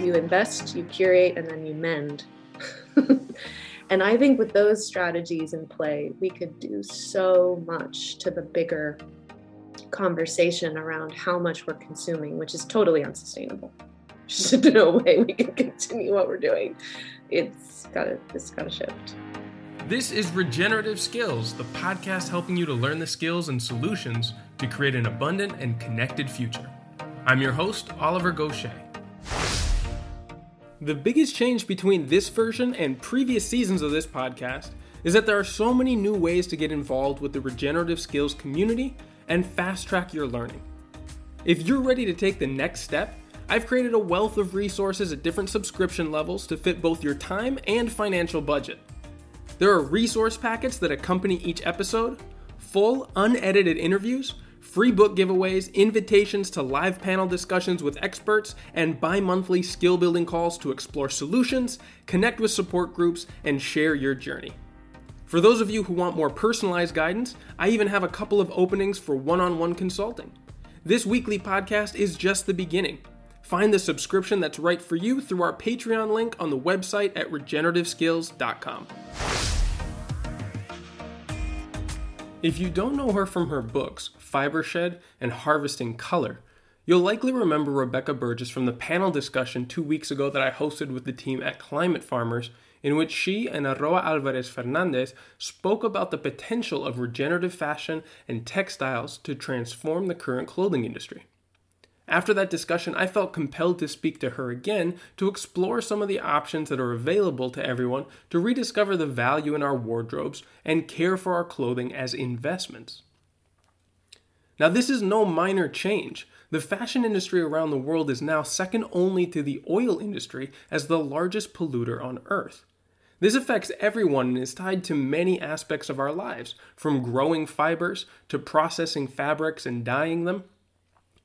you invest, you curate, and then you mend. and I think with those strategies in play, we could do so much to the bigger conversation around how much we're consuming, which is totally unsustainable. There's no way we can continue what we're doing. It's gotta it's gotta shift. This is Regenerative Skills, the podcast helping you to learn the skills and solutions to create an abundant and connected future. I'm your host, Oliver Goshey. The biggest change between this version and previous seasons of this podcast is that there are so many new ways to get involved with the regenerative skills community and fast track your learning. If you're ready to take the next step, I've created a wealth of resources at different subscription levels to fit both your time and financial budget. There are resource packets that accompany each episode, full, unedited interviews free book giveaways, invitations to live panel discussions with experts, and bi monthly skill building calls to explore solutions, connect with support groups, and share your journey. For those of you who want more personalized guidance, I even have a couple of openings for one on one consulting. This weekly podcast is just the beginning. Find the subscription that's right for you through our Patreon link on the website at regenerativeskills.com. If you don't know her from her books, Fibershed and Harvesting Color, you'll likely remember Rebecca Burgess from the panel discussion two weeks ago that I hosted with the team at Climate Farmers, in which she and Aroa Alvarez Fernandez spoke about the potential of regenerative fashion and textiles to transform the current clothing industry. After that discussion, I felt compelled to speak to her again to explore some of the options that are available to everyone to rediscover the value in our wardrobes and care for our clothing as investments. Now, this is no minor change. The fashion industry around the world is now second only to the oil industry as the largest polluter on Earth. This affects everyone and is tied to many aspects of our lives, from growing fibers to processing fabrics and dyeing them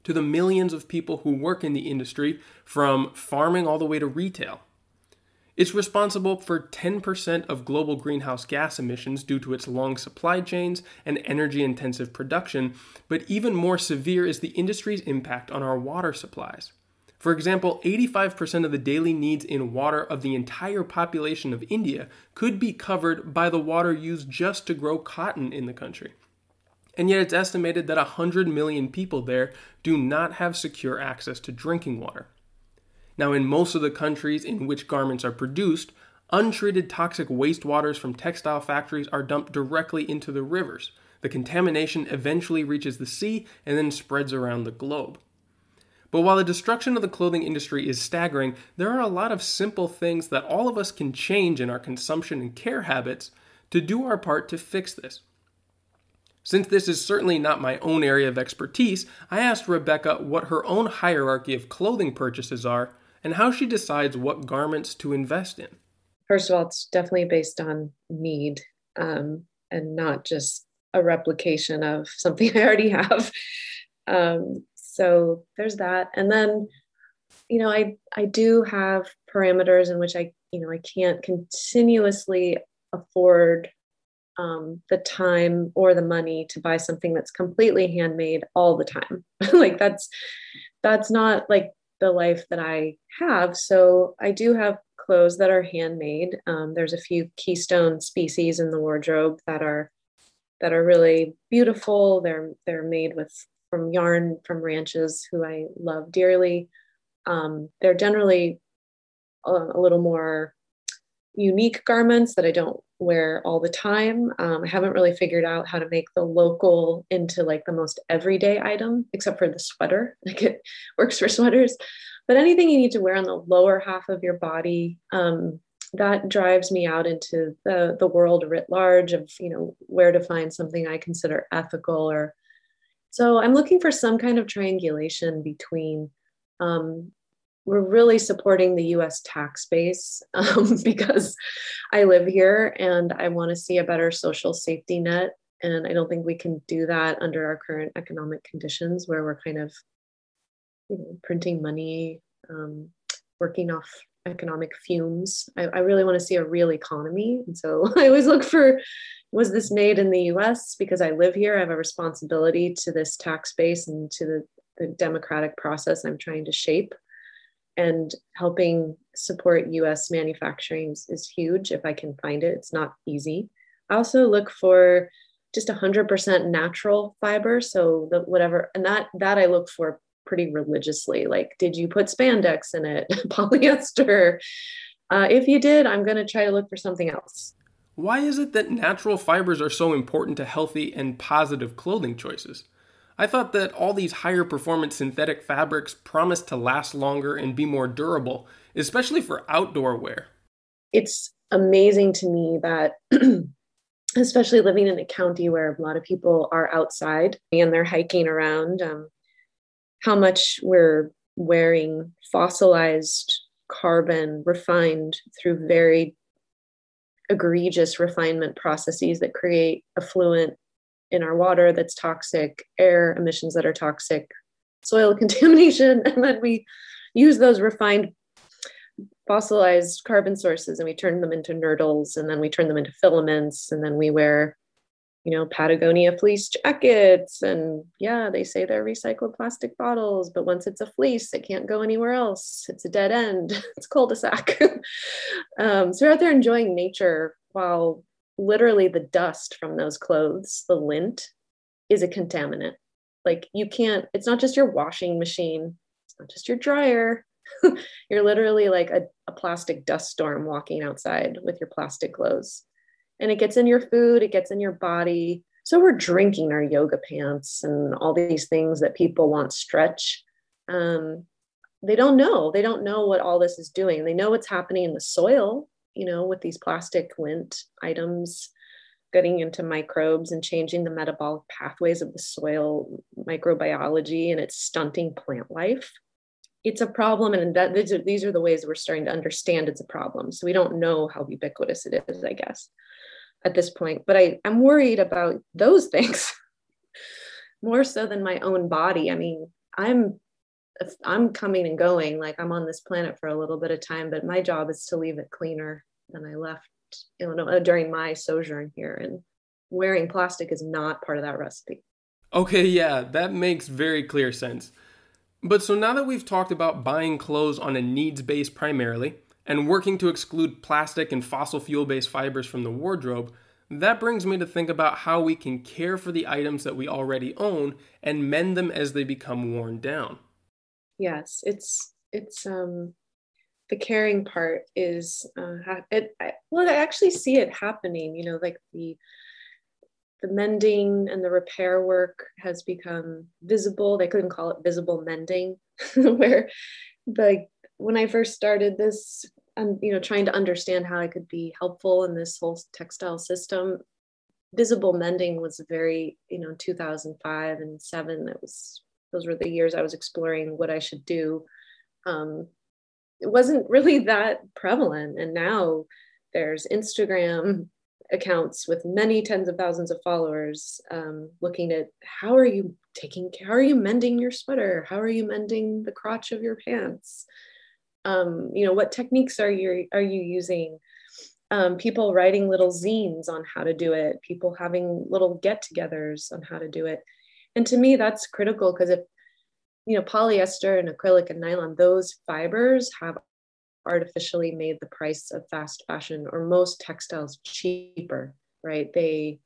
to the millions of people who work in the industry, from farming all the way to retail. It's responsible for 10% of global greenhouse gas emissions due to its long supply chains and energy intensive production, but even more severe is the industry's impact on our water supplies. For example, 85% of the daily needs in water of the entire population of India could be covered by the water used just to grow cotton in the country and yet it's estimated that 100 million people there do not have secure access to drinking water. Now, in most of the countries in which garments are produced, untreated toxic wastewaters from textile factories are dumped directly into the rivers. The contamination eventually reaches the sea and then spreads around the globe. But while the destruction of the clothing industry is staggering, there are a lot of simple things that all of us can change in our consumption and care habits to do our part to fix this. Since this is certainly not my own area of expertise, I asked Rebecca what her own hierarchy of clothing purchases are and how she decides what garments to invest in. First of all, it's definitely based on need um, and not just a replication of something I already have. Um, so there's that. And then, you know, I, I do have parameters in which I, you know, I can't continuously afford um, the time or the money to buy something that's completely handmade all the time. like that's that's not like the life that I have. So I do have clothes that are handmade. Um, there's a few keystone species in the wardrobe that are that are really beautiful. They're they're made with from yarn from ranches who I love dearly. Um, they're generally a, a little more unique garments that I don't wear all the time. Um, I haven't really figured out how to make the local into like the most everyday item, except for the sweater. Like it works for sweaters. But anything you need to wear on the lower half of your body, um, that drives me out into the the world writ large of you know where to find something I consider ethical or so I'm looking for some kind of triangulation between um, we're really supporting the US tax base um, because I live here and I want to see a better social safety net. And I don't think we can do that under our current economic conditions where we're kind of you know, printing money, um, working off economic fumes. I, I really want to see a real economy. And so I always look for was this made in the US? Because I live here, I have a responsibility to this tax base and to the, the democratic process I'm trying to shape. And helping support US manufacturing is huge if I can find it. It's not easy. I also look for just 100% natural fiber so the whatever and that that I look for pretty religiously like did you put spandex in it polyester uh, if you did I'm going to try to look for something else why is it that natural fibers are so important to healthy and positive clothing choices I thought that all these higher performance synthetic fabrics promised to last longer and be more durable, especially for outdoor wear. It's amazing to me that, especially living in a county where a lot of people are outside and they're hiking around, um, how much we're wearing fossilized carbon refined through very egregious refinement processes that create effluent in our water that's toxic, air emissions that are toxic, soil contamination, and then we use those refined fossilized carbon sources and we turn them into nurdles and then we turn them into filaments and then we wear you know patagonia fleece jackets. And yeah they say they're recycled plastic bottles but once it's a fleece it can't go anywhere else. It's a dead end. It's cul-de-sac. Um, so we're out there enjoying nature while literally the dust from those clothes, the lint, is a contaminant. Like you can't, it's not just your washing machine, it's not just your dryer. You're literally like a, a plastic dust storm walking outside with your plastic clothes. And it gets in your food, it gets in your body. So we're drinking our yoga pants and all these things that people want stretch. Um, they don't know. They don't know what all this is doing. They know what's happening in the soil you know, with these plastic lint items getting into microbes and changing the metabolic pathways of the soil microbiology and it's stunting plant life. It's a problem and that these are, these are the ways we're starting to understand it's a problem. So we don't know how ubiquitous it is i guess at this point. But i i'm worried about those things more so than my own body. I mean i'm I'm coming and going, like I'm on this planet for a little bit of time, but my job is to leave it cleaner than I left, during my sojourn here. And wearing plastic is not part of that recipe. Okay, yeah, that makes very clear sense. But so now that we've talked about buying clothes on a needs base primarily, and working to exclude plastic and fossil fuel based fibers from the wardrobe, that brings me to think about how we can care for the items that we already own and mend them as they become worn down yes it's it's um the caring part is uh it I, well i actually see it happening you know like the the mending and the repair work has become visible. They couldn't call it visible mending where like when i first started this and you know trying to understand how i could be helpful in this whole textile system visible mending was very you know 2005 and 7 it was those were the years I was exploring what I should do. Um, it wasn't really that prevalent. And now there's Instagram accounts with many tens of thousands of followers um, looking at how are you taking how are you mending your sweater how are you mending the crotch of your pants um, you know what techniques are you are you using um, people writing little zines on how to do it people having little get-togethers on how to do it and to me that's critical because if you know polyester and acrylic and nylon those fibers have artificially made the price of fast fashion or most textiles cheaper right? They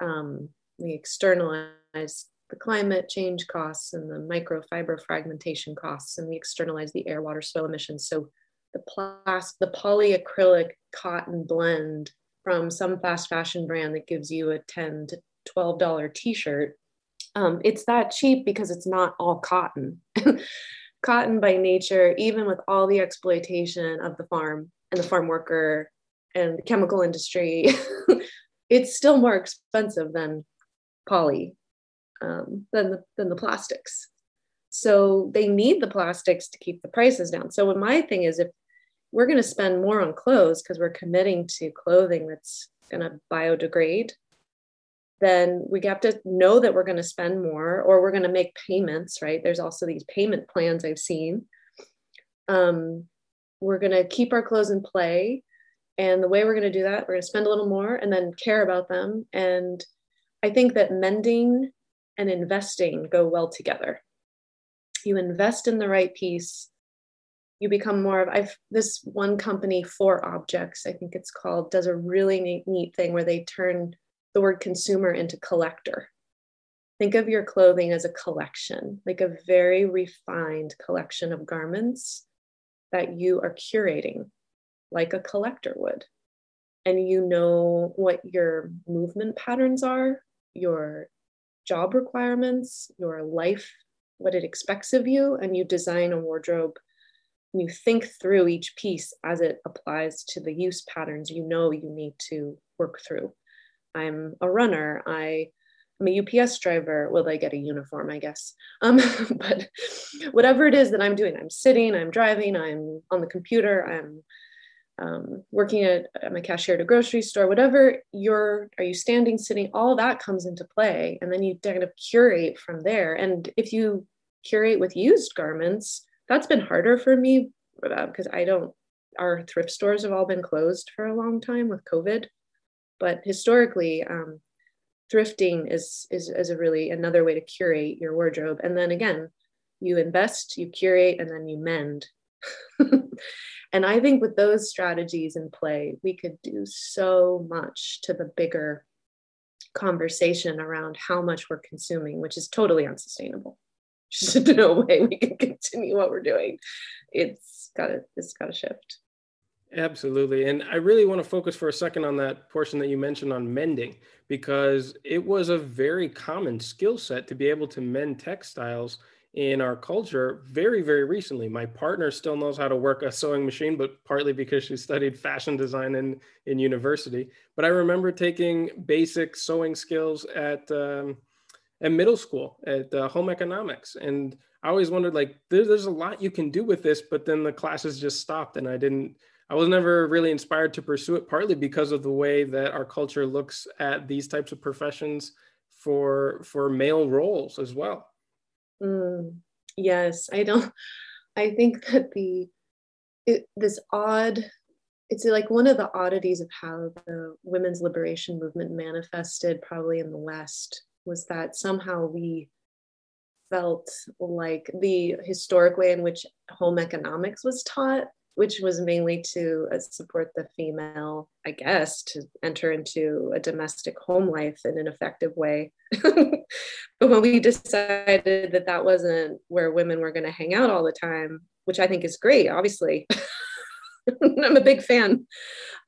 um, we externalize the climate change costs and the microfiber fragmentation costs and we externalize the air water soil emissions. So the plastic the polyacrylic cotton blend from some fast fashion brand that gives you a 10 to 12 dollar t-shirt um, it's that cheap because it's not all cotton. cotton by nature, even with all the exploitation of the farm and the farm worker and the chemical industry, it's still more expensive than poly, um, than, the, than the plastics. So they need the plastics to keep the prices down. So my thing is if we're going to spend more on clothes because we're committing to clothing that's going to biodegrade then we have to know that we're going to spend more or we're going to make payments, right? There's also these payment plans I've seen. Um, we're going to keep our clothes in play. And the way we're going to do that, we're going to spend a little more and then care about them. And I think that mending and investing go well together. You invest in the right piece, you become more of I've this one company for objects, I think it's called, does a really neat, neat thing where they turn the word consumer into collector. Think of your clothing as a collection, like a very refined collection of garments that you are curating, like a collector would. And you know what your movement patterns are, your job requirements, your life, what it expects of you, and you design a wardrobe. And You think through each piece as it applies to the use patterns you know you need to work through. I'm a runner. I I'm a UPS driver. Will they get a uniform? I guess. Um, but whatever it is that I'm doing, I'm sitting, I'm driving, I'm on the computer, I'm um, working at I'm a cashier at a grocery store. Whatever you're, are you standing, sitting? All that comes into play, and then you kind of curate from there. And if you curate with used garments, that's been harder for me because I don't. Our thrift stores have all been closed for a long time with COVID, but historically. Um, thrifting is, is is a really another way to curate your wardrobe. And then again you invest you curate and then you mend. And i think with those strategies in play we could do so much to the bigger conversation around how much we're consuming which is totally unsustainable. There's no way we can continue what we're doing. It's got to it's got to shift Absolutely. And I really want to focus for a second on that portion that you mentioned on mending, because it was a very common skill set to be able to mend textiles in our culture very, very recently. My partner still knows how to work a sewing machine, but partly because she studied fashion design in, in university. But I remember taking basic sewing skills at, um, at middle school at uh, home economics. And I always wondered, like, there, there's a lot you can do with this, but then the classes just stopped and I didn't I was never really inspired to pursue it, partly because of the way that our culture looks at these types of professions for for male roles as well. Mm, yes, I don't. I think that the it, this odd it's like one of the oddities of how the women's liberation movement manifested probably in the west was that somehow we felt like the historic way in which home economics was taught which was mainly to uh, support the female, I guess, to enter into a domestic home life in an effective way. but when we decided that that wasn't where women were going to hang out all the time, which I think is great, obviously. I'm a big fan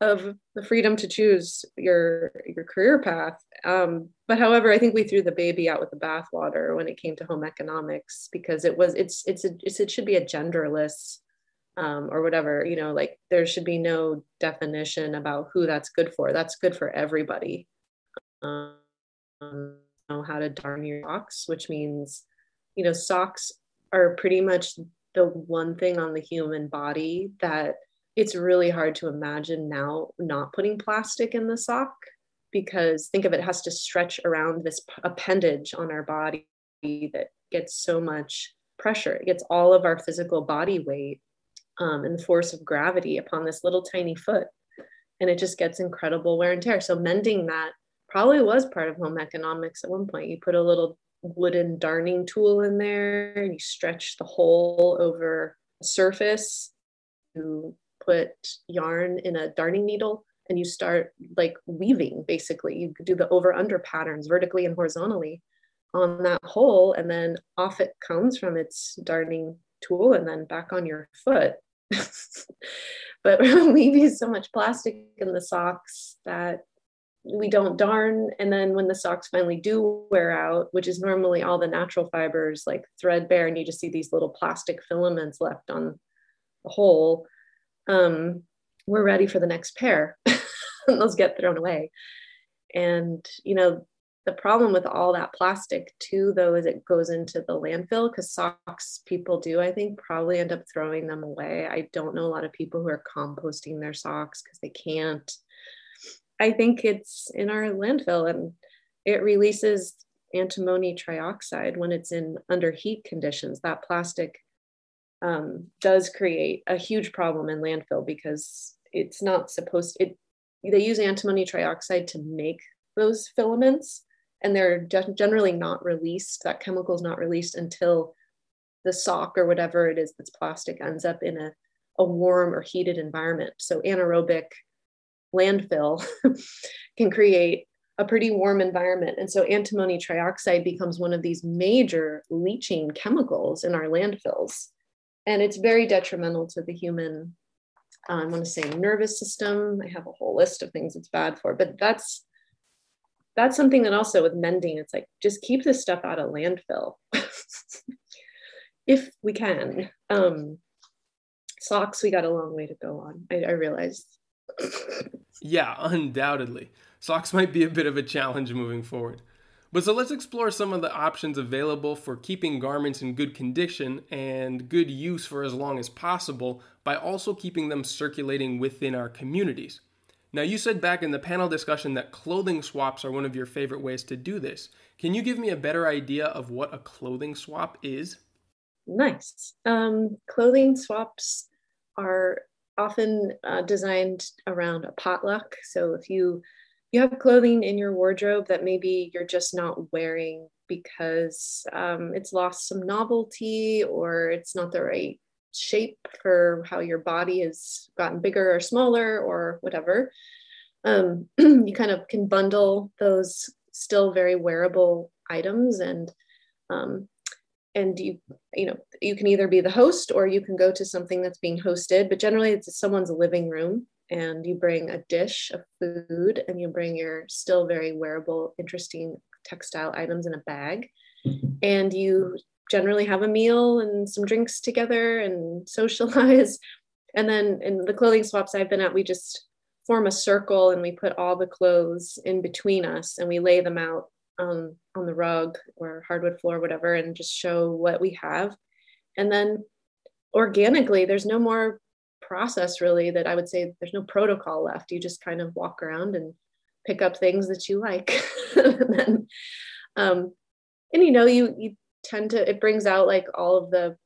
of the freedom to choose your your career path. Um, but however, I think we threw the baby out with the bathwater when it came to home economics because it was it's it's, a, it's it should be a genderless um, or whatever you know like there should be no definition about who that's good for. That's good for everybody. Um, know how to darn your socks which means you know socks are pretty much the one thing on the human body that it's really hard to imagine now not putting plastic in the sock because think of it, it has to stretch around this appendage on our body that gets so much pressure. It gets all of our physical body weight um, and the force of gravity upon this little tiny foot. And it just gets incredible wear and tear. So mending that probably was part of home economics at one point. You put a little wooden darning tool in there and you stretch the hole over a surface. You put yarn in a darning needle and you start like weaving basically. You do the over under patterns vertically and horizontally on that hole, and then off it comes from its darning tool and then back on your foot. but we use so much plastic in the socks that we don't darn. And then when the socks finally do wear out, which is normally all the natural fibers like threadbare, and you just see these little plastic filaments left on the hole, um, we're ready for the next pair. those get thrown away. And, you know, the problem with all that plastic too though is it goes into the landfill because socks people do i think probably end up throwing them away. I don't know a lot of people who are composting their socks because they can't. I think it's in our landfill and it releases antimony trioxide when it's in under heat conditions. That plastic um, does create a huge problem in landfill because it's not supposed it they use antimony trioxide to make those filaments and they're generally not released that chemical is not released until the sock or whatever it is that's plastic ends up in a, a warm or heated environment. So anaerobic landfill can create a pretty warm environment. And so antimony trioxide becomes one of these major leaching chemicals in our landfills. And it's very detrimental to the human, uh, I want to say nervous system. I have a whole list of things it's bad for, but that's that's something that also with mending, it's like just keep this stuff out of landfill if we can. Um, socks, we got a long way to go on. I, I realized. yeah, undoubtedly. Socks might be a bit of a challenge moving forward. But so let's explore some of the options available for keeping garments in good condition and good use for as long as possible by also keeping them circulating within our communities. Now, you said back in the panel discussion that clothing swaps are one of your favorite ways to do this. Can you give me a better idea of what a clothing swap is? Nice. Um, clothing swaps are often uh, designed around a potluck. So if you you have clothing in your wardrobe that maybe you're just not wearing because um, it's lost some novelty or it's not the right shape for how your body has gotten bigger or smaller or whatever. Um, you kind of can bundle those still very wearable items and um, and you you know you can either be the host or you can go to something that's being hosted but generally it's someone's living room and you bring a dish of food and you bring your still very wearable interesting textile items in a bag and you generally have a meal and some drinks together and socialize and then in the clothing swaps i've been at we just form a circle and we put all the clothes in between us and we lay them out um, on the rug or hardwood floor, whatever, and just show what we have. And then organically, there's no more process really that I would say there's no protocol left. You just kind of walk around and pick up things that you like. and then, um, and you know, you, you tend to, it brings out like all of the,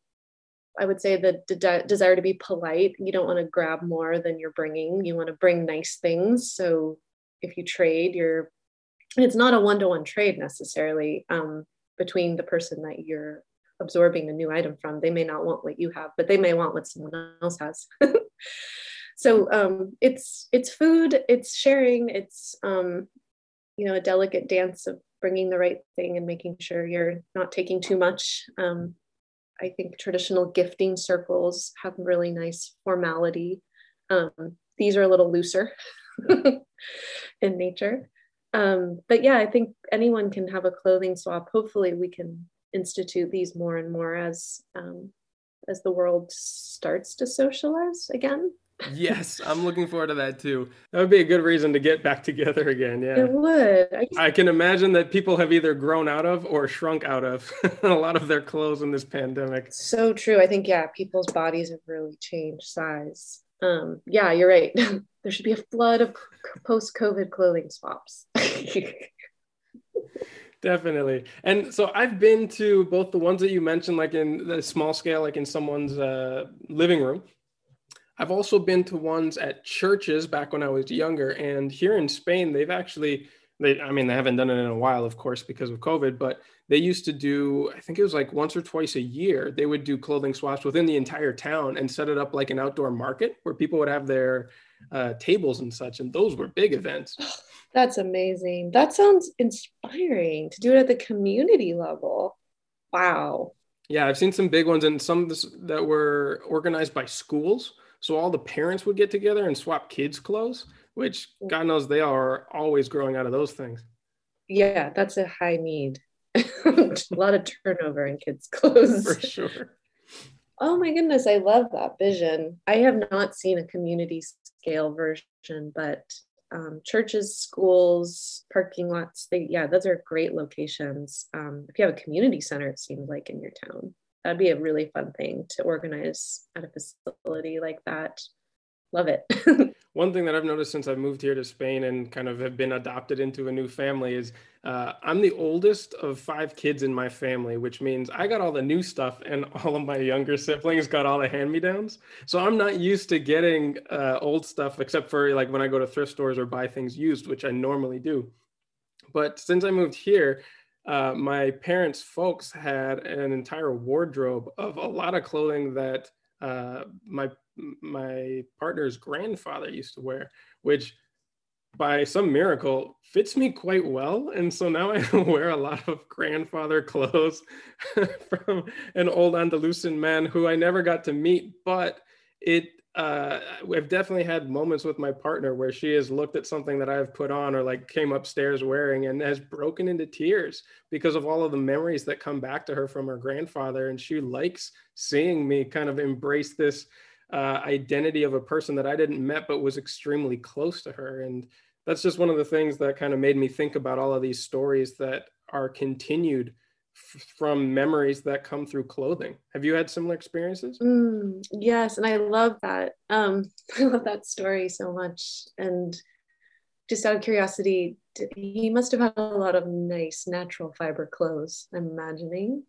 I would say the de- desire to be polite. You don't want to grab more than you're bringing. You want to bring nice things. So if you trade, you're it's not a one-to-one trade necessarily um, between the person that you're absorbing a new item from they may not want what you have but they may want what someone else has so um, it's it's food it's sharing it's um, you know a delicate dance of bringing the right thing and making sure you're not taking too much um, i think traditional gifting circles have really nice formality um, these are a little looser in nature um, but yeah, I think anyone can have a clothing swap. Hopefully, we can institute these more and more as um, as the world starts to socialize again. Yes, I'm looking forward to that too. That would be a good reason to get back together again. Yeah, it would. I, I can imagine that people have either grown out of or shrunk out of a lot of their clothes in this pandemic. So true. I think yeah, people's bodies have really changed size. Um, yeah, you're right. there should be a flood of post COVID clothing swaps. Definitely. And so I've been to both the ones that you mentioned, like in the small scale, like in someone's uh, living room. I've also been to ones at churches back when I was younger. And here in Spain, they've actually, they, I mean, they haven't done it in a while, of course, because of COVID, but they used to do, I think it was like once or twice a year, they would do clothing swaps within the entire town and set it up like an outdoor market where people would have their uh, tables and such. And those were big events. That's amazing. That sounds inspiring to do it at the community level. Wow. Yeah, I've seen some big ones and some that were organized by schools. So all the parents would get together and swap kids' clothes, which God knows they are always growing out of those things. Yeah, that's a high need. a lot of turnover in kids' clothes. For sure. Oh my goodness, I love that vision. I have not seen a community scale version, but um, churches, schools, parking lots, they, yeah, those are great locations. Um, if you have a community center, it seems like in your town, that'd be a really fun thing to organize at a facility like that. Love it. One thing that I've noticed since I moved here to Spain and kind of have been adopted into a new family is uh, I'm the oldest of five kids in my family, which means I got all the new stuff and all of my younger siblings got all the hand me downs. So I'm not used to getting uh, old stuff except for like when I go to thrift stores or buy things used, which I normally do. But since I moved here, uh, my parents' folks had an entire wardrobe of a lot of clothing that uh, my my partner's grandfather used to wear, which by some miracle fits me quite well. And so now i wear a lot of grandfather clothes from an old andalusian man who i never got to meet but it uh, I've definitely had moments with my partner where she has looked at something that I've put on or like came upstairs wearing and has broken into tears because of all of the memories that come back to her from her grandfather. And she likes seeing me kind of embrace this uh, identity of a person that I didn't met but was extremely close to her. And that's just one of the things that kind of made me think about all of these stories that are continued from memories that come through clothing. Have you had similar experiences? Mm, yes, and I love that. Um, I love that story so much. And just out of curiosity, he must have had a lot of nice natural fiber clothes. I'm imagining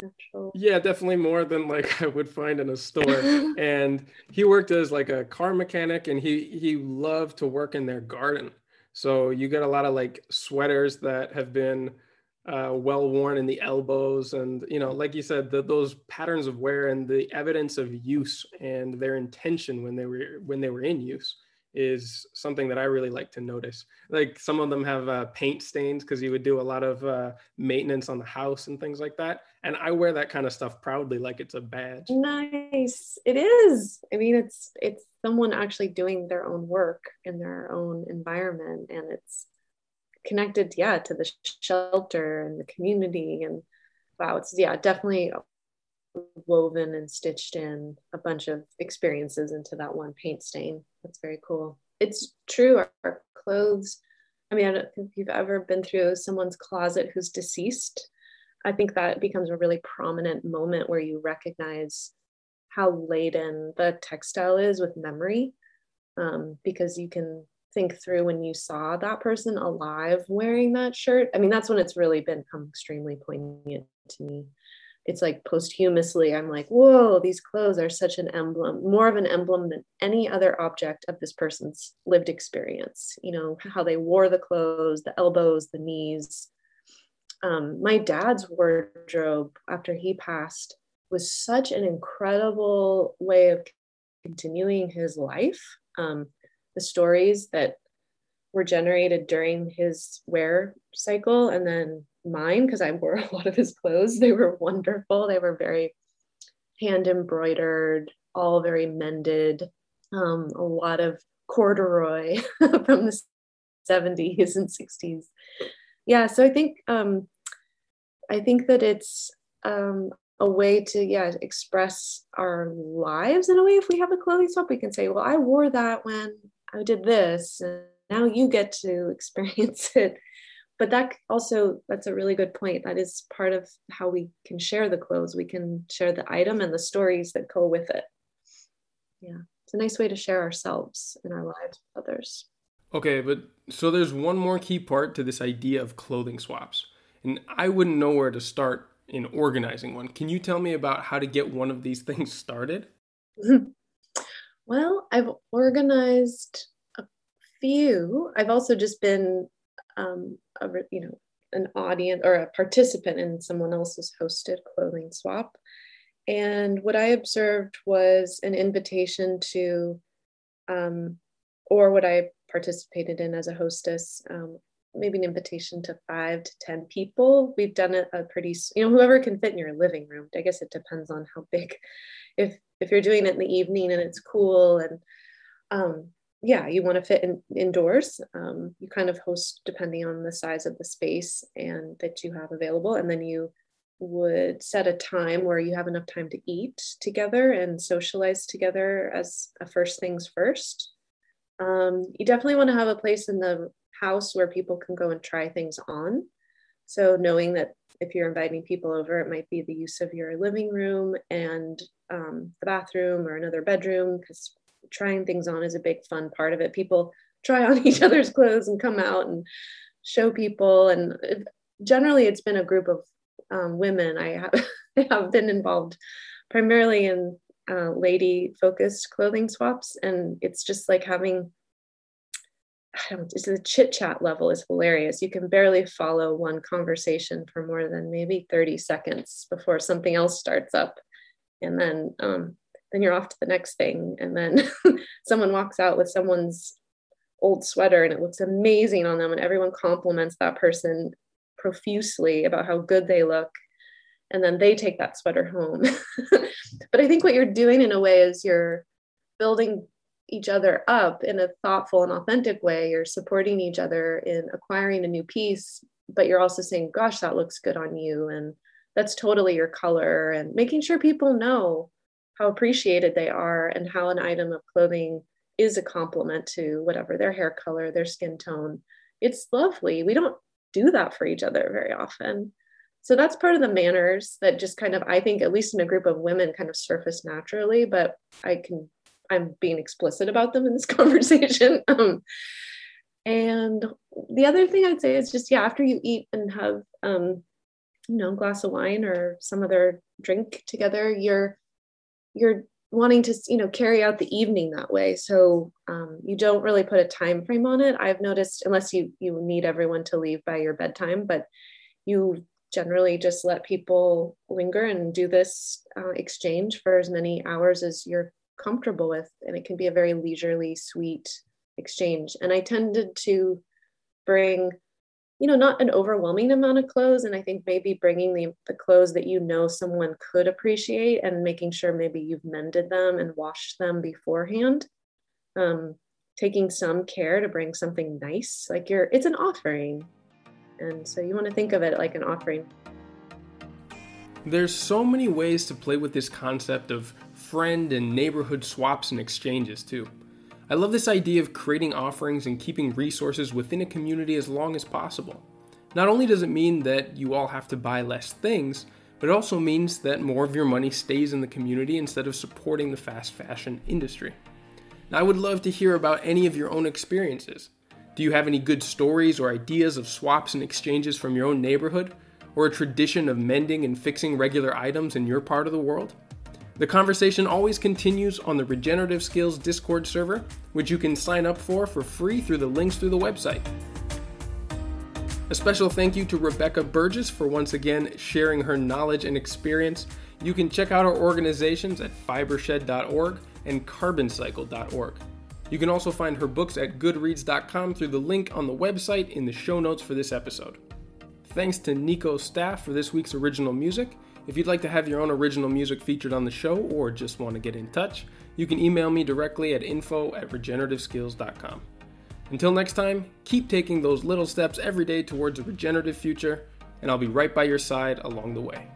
natural. Yeah, definitely more than like I would find in a store. and he worked as like a car mechanic and he he loved to work in their garden. So you get a lot of like sweaters that have been uh, well worn in the elbows and you know like you said the, those patterns of wear and the evidence of use and their intention when they were when they were in use is something that I really like to notice. Like some of them have uh, paint stains because you would do a lot of uh, maintenance on the house and things like that. And I wear that kind of stuff proudly, like it's a badge. Nice, it is. I mean, it's it's someone actually doing their own work in their own environment, and it's connected, yeah, to the shelter and the community. And wow, it's yeah, definitely woven and stitched in a bunch of experiences into that one paint stain. That's very cool. It's true. Our, our clothes. I mean, I don't think you've ever been through someone's closet who's deceased. I think that becomes a really prominent moment where you recognize how laden the textile is with memory, um, because you can think through when you saw that person alive wearing that shirt. I mean, that's when it's really become extremely poignant to me. It's like posthumously i'm like whoa these clothes are such an emblem more of an emblem than any other object of this person's lived experience. You know how they wore the clothes the elbows the knees. Um, my dad's wardrobe after he passed was such an incredible way of continuing his life. Um, the stories that were generated during his wear cycle and then mine because I wore a lot of his clothes. They were wonderful. They were very hand embroidered, all very mended, um, a lot of corduroy from the 70s and 60s. Yeah, so I think um, I think that it's um, a way to yeah express our lives in a way. If we have a clothing swap, we can say, "Well, I wore that when I did this, and now you get to experience it. But that also that's a really good point. That is part of how we can share the clothes. We can share the item and the stories that go with it. Yeah it's a nice way to share ourselves and our lives with others. Okay but so there's one more key part to this idea of clothing swaps and i wouldn't know where to start in organizing one. Can you tell me about how to get one of these things started well i've organized a few. I've also just been um, a, you know an audience or a participant in someone else's hosted clothing swap. And what i observed was an invitation to um, or what i participated in as a hostess um, maybe an invitation to five to ten people. We've done a, a pretty you know whoever can fit in your living room. I guess it depends on how big if if you're doing it in the evening and it's cool and um, yeah, you want to fit in, indoors. Um, you kind of host depending on the size of the space and that you have available, and then you would set a time where you have enough time to eat together and socialize together as a first things first. Um, you definitely want to have a place in the house where people can go and try things on. So knowing that if you're inviting people over, it might be the use of your living room and um, the bathroom or another bedroom because trying things on is a big fun part of it. People try on each other's clothes and come out and show people. And generally, it's been a group of um, women. I have, I have been involved primarily in uh, lady focused clothing swaps. And it's just like having it's the chit chat level is hilarious. You can barely follow one conversation for more than maybe 30 seconds before something else starts up. And then, um, then you're off to the next thing. And then someone walks out with someone's old sweater and it looks amazing on them. And everyone compliments that person profusely about how good they look. And then they take that sweater home. but I think what you're doing in a way is you're building each other up in a thoughtful and authentic way. You're supporting each other in acquiring a new piece, but you're also saying, gosh, that looks good on you. And that's totally your color. And making sure people know how appreciated they are and how an item of clothing is a compliment to whatever their hair color, their skin tone. It's lovely. We don't do that for each other very often. So that's part of the manners that just kind of, I think, at least in a group of women, kind of surface naturally, but I can I'm being explicit about them in this conversation. Um, and the other thing I'd say is just yeah, after you eat and have um, you know, a glass of wine or some other drink together, you're you're wanting to you know carry out the evening that way. So um, you don't really put a time frame on it. I've noticed unless you you need everyone to leave by your bedtime, but you generally just let people linger and do this uh, exchange for as many hours as you're comfortable with and it can be a very leisurely sweet exchange. And i tended to bring you know not an overwhelming amount of clothes and i think maybe bringing the, the clothes that you know someone could appreciate and making sure maybe you've mended them and washed them beforehand. Um, taking some care to bring something nice like you're it's an offering. And so you want to think of it like an offering. There's so many ways to play with this concept of friend and neighborhood swaps and exchanges, too. I love this idea of creating offerings and keeping resources within a community as long as possible. Not only does it mean that you all have to buy less things, but it also means that more of your money stays in the community instead of supporting the fast fashion industry. Now, I would love to hear about any of your own experiences. Do you have any good stories or ideas of swaps and exchanges from your own neighborhood, or a tradition of mending and fixing regular items in your part of the world? The conversation always continues on the Regenerative Skills Discord server, which you can sign up for for free through the links through the website. A special thank you to Rebecca Burgess for once again sharing her knowledge and experience. You can check out our organizations at fibershed.org and carboncycle.org. You can also find her books at goodreads.com through the link on the website in the show notes for this episode. Thanks to Nico staff for this week's original music, if you'd like to have your own original music featured on the show or just want to get in touch, you can email me directly at info at regenerativeskills.com. Until next time, keep taking those little steps every day towards a regenerative future, and I'll be right by your side along the way.